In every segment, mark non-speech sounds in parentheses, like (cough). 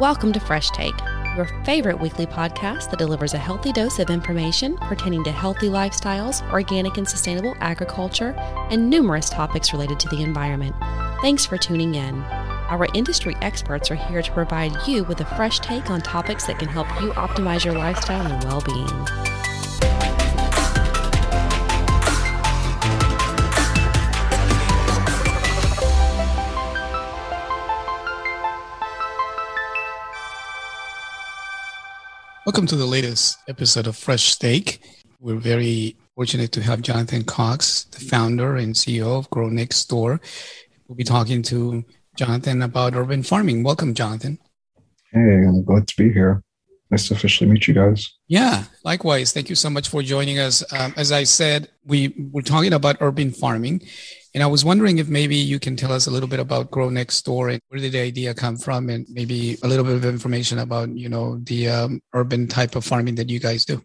Welcome to Fresh Take, your favorite weekly podcast that delivers a healthy dose of information pertaining to healthy lifestyles, organic and sustainable agriculture, and numerous topics related to the environment. Thanks for tuning in. Our industry experts are here to provide you with a fresh take on topics that can help you optimize your lifestyle and well being. Welcome to the latest episode of Fresh Take. We're very fortunate to have Jonathan Cox, the founder and CEO of Grow Next Door. We'll be talking to Jonathan about urban farming. Welcome, Jonathan. Hey, I'm glad to be here. Nice to officially meet you guys. Yeah, likewise. Thank you so much for joining us. Um, as I said, we we're talking about urban farming, and I was wondering if maybe you can tell us a little bit about Grow Next Door and where did the idea come from, and maybe a little bit of information about you know the um, urban type of farming that you guys do.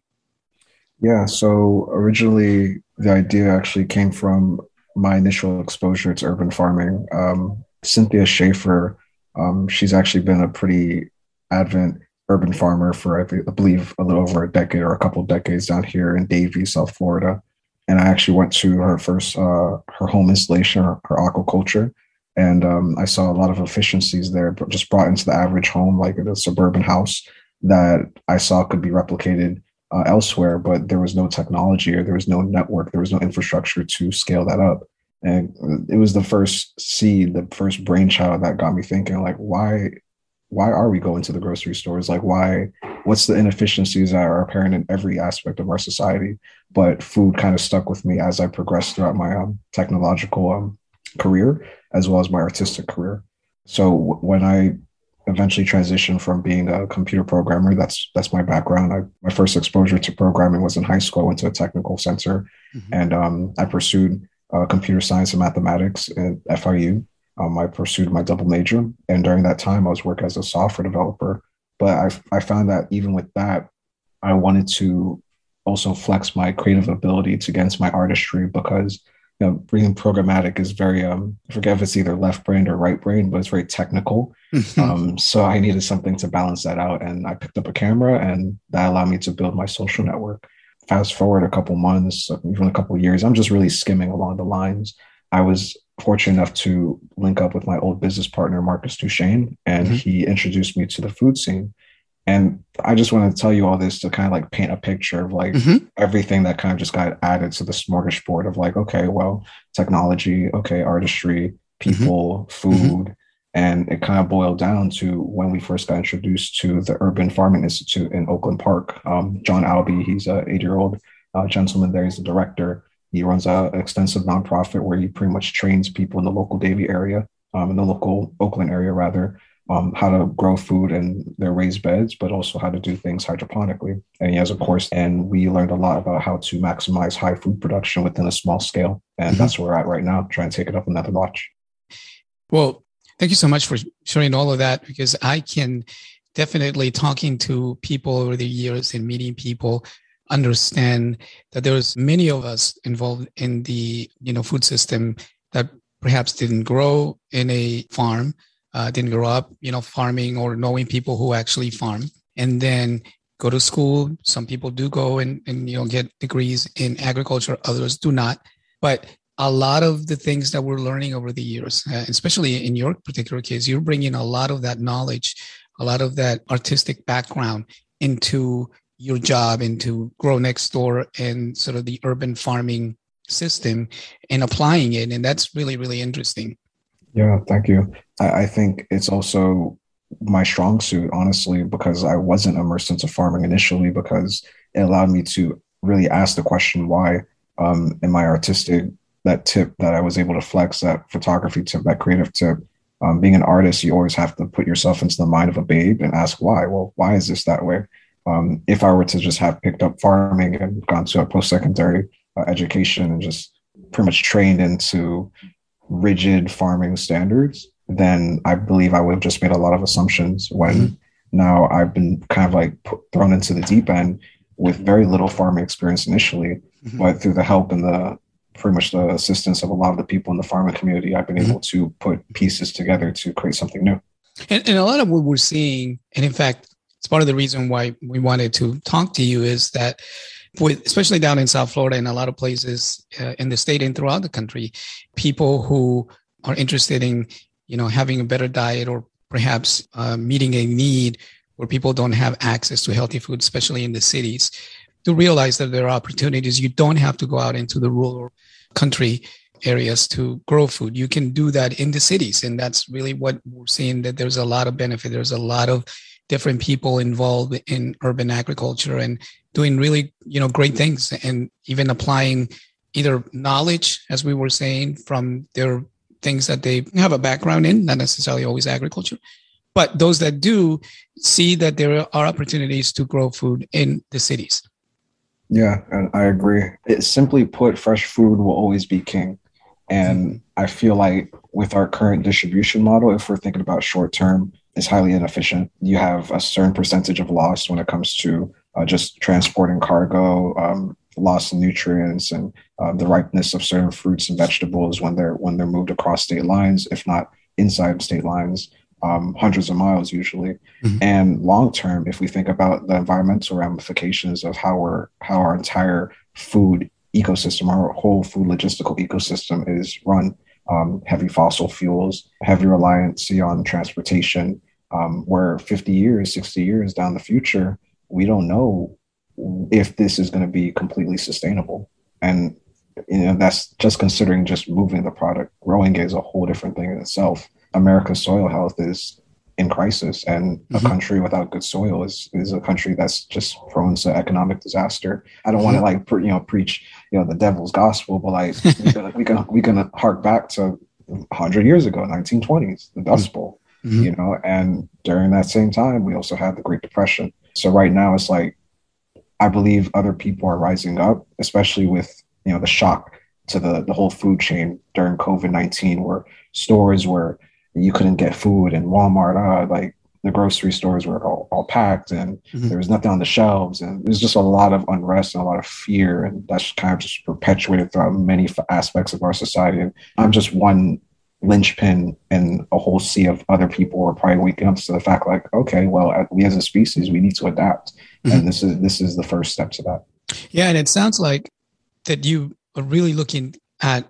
Yeah. So originally, the idea actually came from my initial exposure to urban farming. Um, Cynthia Schaefer, um, she's actually been a pretty advent urban farmer for I believe a little over a decade or a couple decades down here in Davie, South Florida and I actually went to her first uh, her home installation, her, her aquaculture, and um, I saw a lot of efficiencies there, but just brought into the average home, like a suburban house, that I saw could be replicated uh, elsewhere, but there was no technology or there was no network, there was no infrastructure to scale that up. And it was the first seed, the first brainchild that got me thinking, like, why why are we going to the grocery stores? Like, why? What's the inefficiencies that are apparent in every aspect of our society? But food kind of stuck with me as I progressed throughout my um, technological um, career as well as my artistic career. So w- when I eventually transitioned from being a computer programmer, that's that's my background. I, my first exposure to programming was in high school. I went to a technical center, mm-hmm. and um, I pursued uh, computer science and mathematics at FIU um, I pursued my double major, and during that time, I was working as a software developer. But I, I found that even with that, I wanted to also flex my creative abilities against my artistry because you know reading programmatic is very um I forget if it's either left brain or right brain, but it's very technical. um, so I needed something to balance that out, and I picked up a camera, and that allowed me to build my social network. Fast forward a couple months, even a couple years, I'm just really skimming along the lines. I was fortunate enough to link up with my old business partner, Marcus Duchesne, and mm-hmm. he introduced me to the food scene. And I just want to tell you all this to kind of like paint a picture of like mm-hmm. everything that kind of just got added to the smorgasbord of like, okay, well, technology, okay, artistry, people, mm-hmm. food. Mm-hmm. And it kind of boiled down to when we first got introduced to the Urban Farming Institute in Oakland Park. Um, John Albee, he's a 80 year old uh, gentleman there, he's the director he runs an extensive nonprofit where he pretty much trains people in the local Davie area, um, in the local Oakland area rather, um, how to grow food in their raised beds, but also how to do things hydroponically. And he has a course, and we learned a lot about how to maximize high food production within a small scale. And mm-hmm. that's where we're at right now, trying to take it up another notch. Well, thank you so much for sharing all of that because I can definitely talking to people over the years and meeting people understand that there's many of us involved in the you know food system that perhaps didn't grow in a farm uh, didn't grow up you know farming or knowing people who actually farm. And then go to school. Some people do go and, and you know get degrees in agriculture others do not. But a lot of the things that we're learning over the years uh, especially in your particular case you're bringing a lot of that knowledge a lot of that artistic background into your job into grow next door and sort of the urban farming system and applying it. And that's really really interesting. Yeah thank you. I, I, think it's also my strong suit honestly because i wasn't immersed into farming initially because it allowed me to really ask the question why um, in my artistic? That tip that i was able to flex that photography tip that creative tip. Um, being an artist you always have to put yourself into the mind of a babe and ask why. Well why is this that way um, if I were to just have picked up farming and gone to a post secondary uh, education and just pretty much trained into rigid farming standards, then I believe I would have just made a lot of assumptions when mm-hmm. now I've been kind of like put, thrown into the deep end with very little farming experience initially, mm-hmm. but through the help and the pretty much the assistance of a lot of the people in the farming community, I've been mm-hmm. able to put pieces together to create something new. And, and a lot of what we're seeing, and in fact, it's part of the reason why we wanted to talk to you is that with, especially down in South Florida and a lot of places uh, in the state and throughout the country, people who are interested in, you know, having a better diet or perhaps uh, meeting a need where people don't have access to healthy food, especially in the cities, to realize that there are opportunities. You don't have to go out into the rural country areas to grow food. You can do that in the cities. And that's really what we're seeing that there's a lot of benefit. There's a lot of different people involved in urban agriculture and doing really, you know, great things and even applying either knowledge, as we were saying, from their things that they have a background in, not necessarily always agriculture, but those that do see that there are opportunities to grow food in the cities. Yeah, and I agree. It simply put, fresh food will always be king. And mm-hmm. I feel like with our current distribution model, if we're thinking about short term, it's highly inefficient. You have a certain percentage of loss when it comes to uh, just transporting cargo, um, loss of nutrients, and uh, the ripeness of certain fruits and vegetables when they're when they're moved across state lines, if not inside state lines, um, hundreds of miles usually. Mm-hmm. And long term, if we think about the environmental ramifications of how we're how our entire food ecosystem, our whole food logistical ecosystem is run. Um, heavy fossil fuels, heavy reliance on transportation, um, where 50 years, 60 years down the future, we don't know if this is going to be completely sustainable. And you know, that's just considering just moving the product. Growing is a whole different thing in itself. America's soil health is in crisis and mm-hmm. a country without good soil is is a country that's just prone to economic disaster i don't want to mm-hmm. like pre, you know preach you know the devil's gospel but like we (laughs) can we can, we can hark back to 100 years ago 1920s the dust bowl mm-hmm. you know and during that same time we also had the great depression so right now it's like i believe other people are rising up especially with you know the shock to the the whole food chain during covid-19 where stores where you couldn't get food and Walmart, uh, like the grocery stores were all, all packed and mm-hmm. there was nothing on the shelves. And there's just a lot of unrest and a lot of fear. And that's kind of just perpetuated throughout many aspects of our society. And I'm just one linchpin and a whole sea of other people are probably waking up to the fact like, okay, well, we as a species, we need to adapt. Mm-hmm. And this is, this is the first step to that. Yeah. And it sounds like that you are really looking at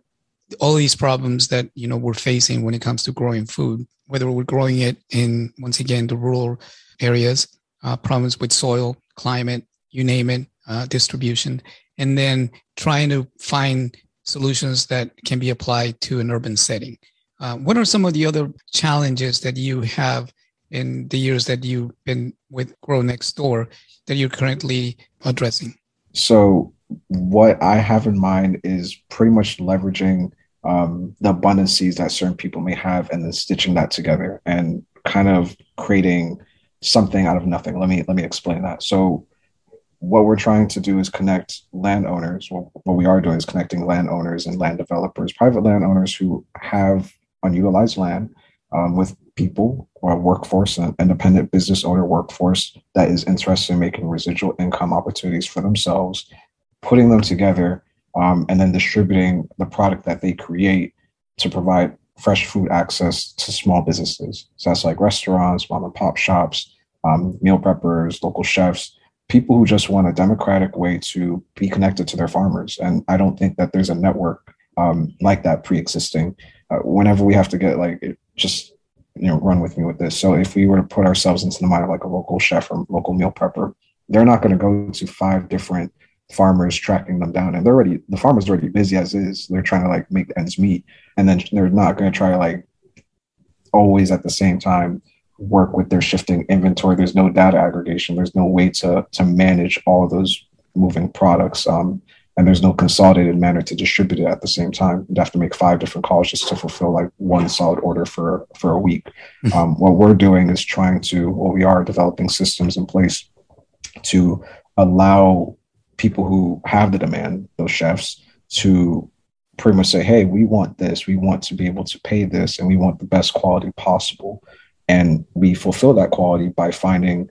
all these problems that you know we're facing when it comes to growing food, whether we're growing it in once again the rural areas, uh, problems with soil, climate, you name it, uh, distribution, and then trying to find solutions that can be applied to an urban setting. Uh, what are some of the other challenges that you have in the years that you've been with Grow Next Door that you're currently addressing? So what I have in mind is pretty much leveraging um, the abundances that certain people may have and then stitching that together and kind of creating something out of nothing. Let me let me explain that. So what we're trying to do is connect landowners. Well, what we are doing is connecting landowners and land developers, private landowners who have unutilized land um, with people or a workforce, an independent business owner workforce that is interested in making residual income opportunities for themselves putting them together um, and then distributing the product that they create to provide fresh food access to small businesses. So that's like restaurants, mom and pop shops, um, meal preppers, local chefs, people who just want a democratic way to be connected to their farmers. And I don't think that there's a network um, like that pre-existing. Uh, whenever we have to get like it, just you know run with me with this. So if we were to put ourselves into the mind of like a local chef or local meal prepper, they're not going to go to five different farmers tracking them down. And they're already the farmers already busy as is. They're trying to like make ends meet. And then they're not going to try like always at the same time work with their shifting inventory. There's no data aggregation. There's no way to to manage all those moving products. Um, and there's no consolidated manner to distribute it at the same time you'd have to make five different calls just to fulfill like one solid order for for a week mm-hmm. um, what we're doing is trying to well we are developing systems in place to allow people who have the demand, those chefs, to pretty much say, hey, we want this, we want to be able to pay this, and we want the best quality possible. And we fulfill that quality by finding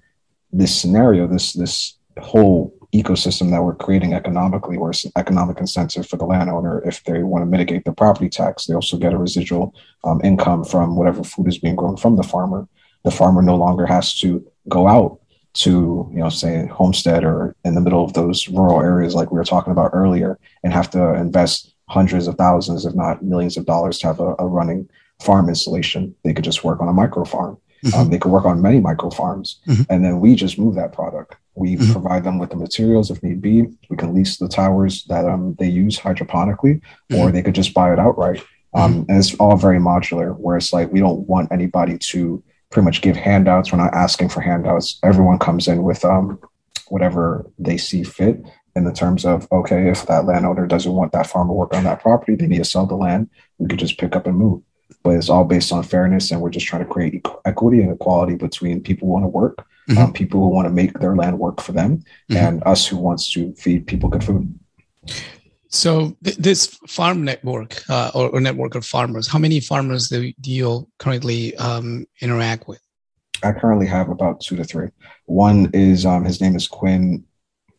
this scenario, this this whole ecosystem that we're creating economically, where it's an economic incentive for the landowner. If they want to mitigate the property tax, they also get a residual um, income from whatever food is being grown from the farmer. the farmer no longer has to go out to you know say homestead or in the middle of those rural areas like we were talking about earlier and have to invest hundreds of thousands if not millions of dollars to have a, a running farm installation they could just work on a micro farm mm-hmm. um, they could work on many micro farms mm-hmm. and then we just move that product we mm-hmm. provide them with the materials if need be we can lease the towers that um, they use hydroponically or mm-hmm. they could just buy it outright um, mm-hmm. and it's all very modular where it's like we don't want anybody to pretty much give handouts. We're not asking for handouts. Everyone comes in with um, whatever they see fit in the terms of okay, if that landowner doesn't want that farmer work on that property, they need to sell the land. We could just pick up and move. But it's all based on fairness, and we're just trying to create equity and equality between people who want to work, mm-hmm. um, people who want to make their land work for them, mm-hmm. and us who wants to feed people good food. So th- this farm network uh, or, or, network of farmers, how many farmers do, do you currently um, interact with? I currently have about two to three. One is um, his name is Quinn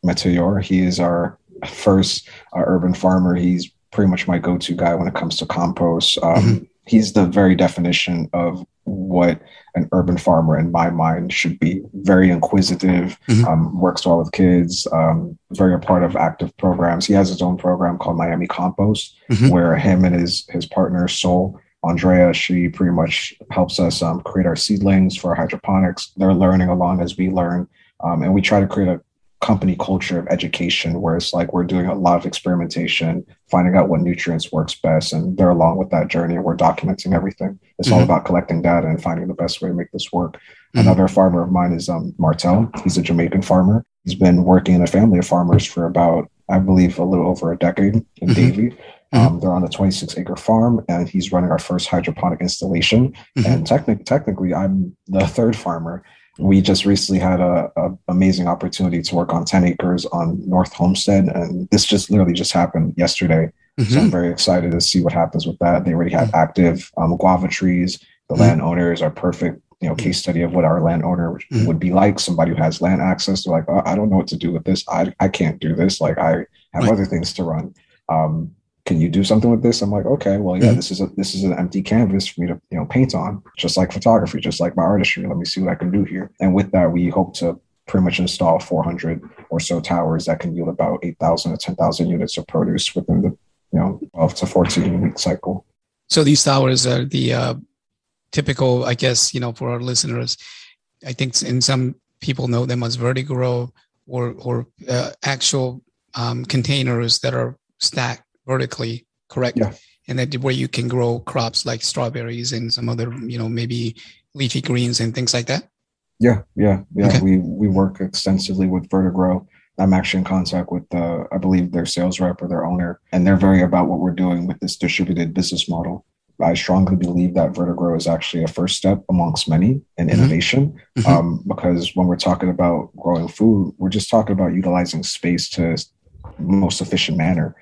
Meteor. He is our first uh, urban farmer. He's pretty much my go-to guy when it comes to compost. Um, mm-hmm. He's the very definition of what an urban farmer in my mind should be very inquisitive mm-hmm. um, works well with kids um, very a part of active programs he has his own program called miami compost mm-hmm. where him and his his partner Sol andrea she pretty much helps us um, create our seedlings for hydroponics they're learning along as we learn um, and we try to create a company culture of education where it's like we're doing a lot of experimentation finding out what nutrients works best and they're along with that journey and we're documenting everything it's mm-hmm. all about collecting data and finding the best way to make this work mm-hmm. another farmer of mine is um, martel he's a jamaican farmer he's been working in a family of farmers for about i believe a little over a decade in mm-hmm. davie mm-hmm. um, they're on a 26 acre farm and he's running our first hydroponic installation mm-hmm. and technic- technically i'm the third farmer we just recently had a, a, amazing opportunity to work on 10 acres on north homestead and this just literally just happened yesterday mm-hmm. so i'm very excited to see what happens with that they already have mm-hmm. active um, guava trees the mm-hmm. landowners are perfect you know case study of what our landowner mm-hmm. would be like somebody who has land access they're like oh, i don't know what to do with this i, I can't do this like i have right. other things to run um, can you do something with this? I'm like, okay, well, yeah, mm-hmm. this is a this is an empty canvas for me to you know paint on, just like photography, just like my artistry. Let me see what I can do here. And with that, we hope to pretty much install 400 or so towers that can yield about 8,000 to 10,000 units of produce within the you know 12 to 14 week cycle. So these towers are the uh, typical, I guess, you know, for our listeners. I think in some people know them as vertigrow or or uh, actual um, containers that are stacked vertically, correct? Yeah. And that where you can grow crops like strawberries and some other, you know, maybe leafy greens and things like that. Yeah, yeah, yeah. Okay. We we work extensively with Vertigrow. I'm actually in contact with the, I believe their sales rep or their owner, and they're very about what we're doing with this distributed business model. I strongly believe that Vertigrow is actually a first step amongst many in mm-hmm. innovation, mm-hmm. Um, because when we're talking about growing food, we're just talking about utilizing space to most efficient manner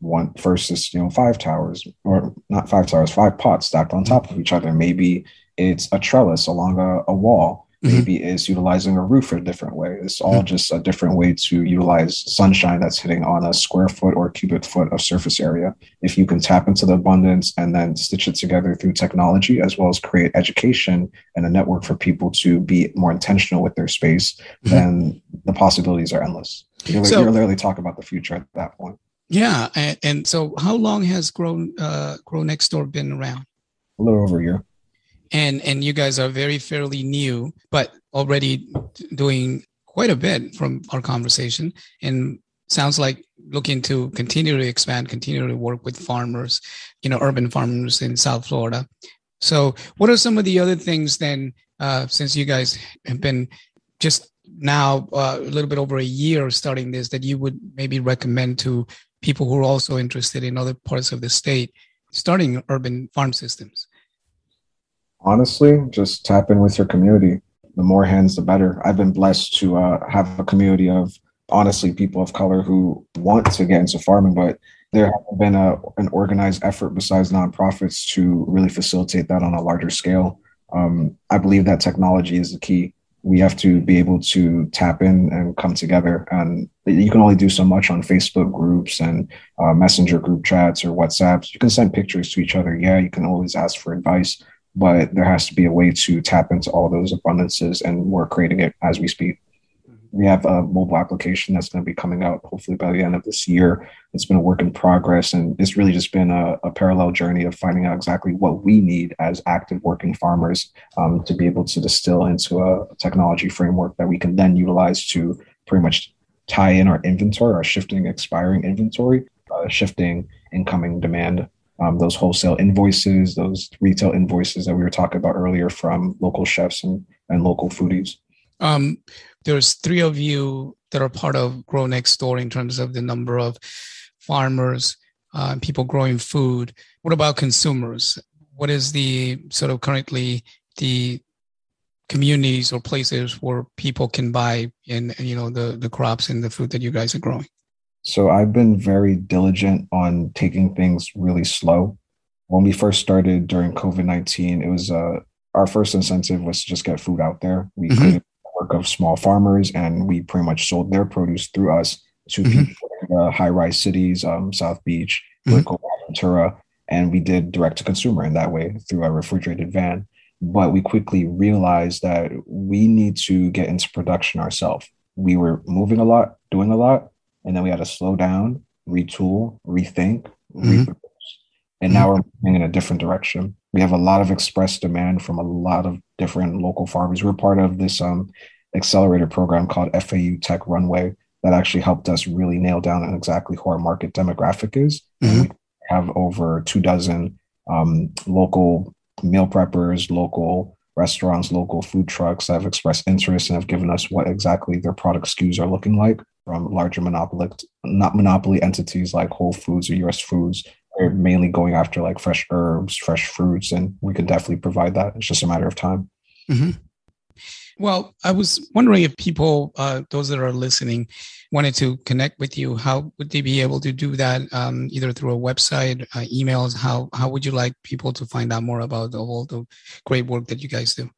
one versus you know five towers or not five towers five pots stacked on top of each other maybe it's a trellis along a, a wall mm-hmm. maybe it's utilizing a roof in a different way it's all mm-hmm. just a different way to utilize sunshine that's hitting on a square foot or cubic foot of surface area if you can tap into the abundance and then stitch it together through technology as well as create education and a network for people to be more intentional with their space mm-hmm. then the possibilities are endless you're, so, you're literally talking about the future at that point yeah, and, and so how long has Grow uh, Grow Next Door been around? A little over a year. And and you guys are very fairly new, but already doing quite a bit from our conversation, and sounds like looking to continue to expand, continue to work with farmers, you know, urban farmers in South Florida. So, what are some of the other things then? Uh, since you guys have been just now uh, a little bit over a year starting this, that you would maybe recommend to people who are also interested in other parts of the state starting urban farm systems? Honestly, just tap in with your community. The more hands, the better. I've been blessed to uh, have a community of honestly people of color who want to get into farming, but there hasn't been a, an organized effort besides nonprofits to really facilitate that on a larger scale. Um, I believe that technology is the key we have to be able to tap in and come together. And you can only do so much on Facebook groups and uh, messenger group chats or WhatsApps. You can send pictures to each other. Yeah, you can always ask for advice, but there has to be a way to tap into all those abundances, and we're creating it as we speak. We have a mobile application that's going to be coming out hopefully by the end of this year. It's been a work in progress, and it's really just been a, a parallel journey of finding out exactly what we need as active working farmers um, to be able to distill into a technology framework that we can then utilize to pretty much tie in our inventory, our shifting, expiring inventory, uh, shifting incoming demand um, those wholesale invoices, those retail invoices that we were talking about earlier from local chefs and, and local foodies. Um, there's three of you that are part of Grow Next Door in terms of the number of farmers, uh, people growing food. What about consumers? What is the sort of currently the communities or places where people can buy in you know the the crops and the food that you guys are growing? So I've been very diligent on taking things really slow. When we first started during COVID 19, it was uh, our first incentive was to just get food out there. We mm-hmm. created a work of small farmers and we pretty much sold their produce through us to mm-hmm. people in uh, high rise cities, um, South Beach, mm-hmm. Ventura, and we did direct to consumer in that way through a refrigerated van. But we quickly realized that we need to get into production ourselves. We were moving a lot, doing a lot, and then we had to slow down, retool, rethink, mm-hmm. And now we're moving in a different direction. We have a lot of express demand from a lot of different local farmers. We're part of this um, accelerator program called FAU Tech Runway that actually helped us really nail down exactly who our market demographic is. Mm-hmm. We have over two dozen um, local meal preppers, local restaurants, local food trucks that have expressed interest and have given us what exactly their product SKUs are looking like from larger monopoly, not monopoly entities like Whole Foods or US Foods. They're mainly going after like fresh herbs, fresh fruits, and we can definitely provide that. It's just a matter of time. Mm-hmm. Well, I was wondering if people, uh, those that are listening, wanted to connect with you, how would they be able to do that? Um, either through a website, uh, emails. How how would you like people to find out more about all the great work that you guys do?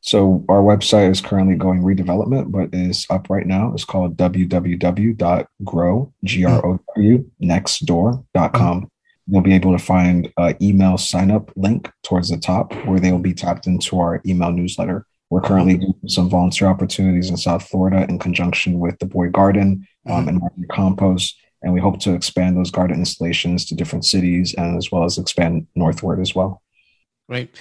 So our website is currently going redevelopment, but is up right now. It's called www.grow, G-R-O-W, nextdoor.com. You'll be able to find an email sign up link towards the top where they will be tapped into our email newsletter. We're currently doing some volunteer opportunities in South Florida in conjunction with the Boy Garden um, and Martin Compost. And we hope to expand those garden installations to different cities and as well as expand northward as well. Great.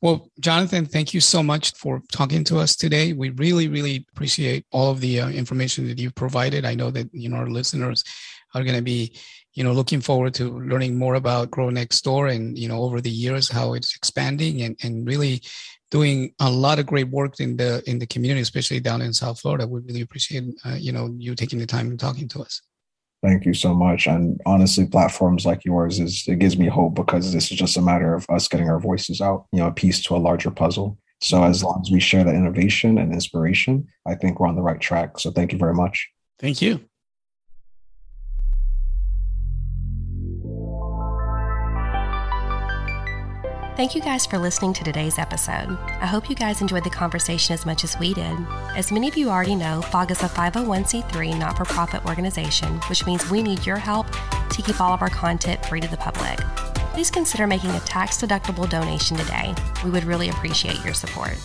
Well, Jonathan, thank you so much for talking to us today. We really, really appreciate all of the uh, information that you've provided. I know that you know our listeners are going to be, you know, looking forward to learning more about Grow Next Door and you know over the years how it's expanding and and really doing a lot of great work in the in the community, especially down in South Florida. We really appreciate uh, you know you taking the time and talking to us. Thank you so much. And honestly, platforms like yours is it gives me hope because this is just a matter of us getting our voices out, you know, a piece to a larger puzzle. So as long as we share that innovation and inspiration, I think we're on the right track. So thank you very much. Thank you. Thank you guys for listening to today's episode. I hope you guys enjoyed the conversation as much as we did. As many of you already know, FOG is a 501c3 not for profit organization, which means we need your help to keep all of our content free to the public. Please consider making a tax deductible donation today. We would really appreciate your support.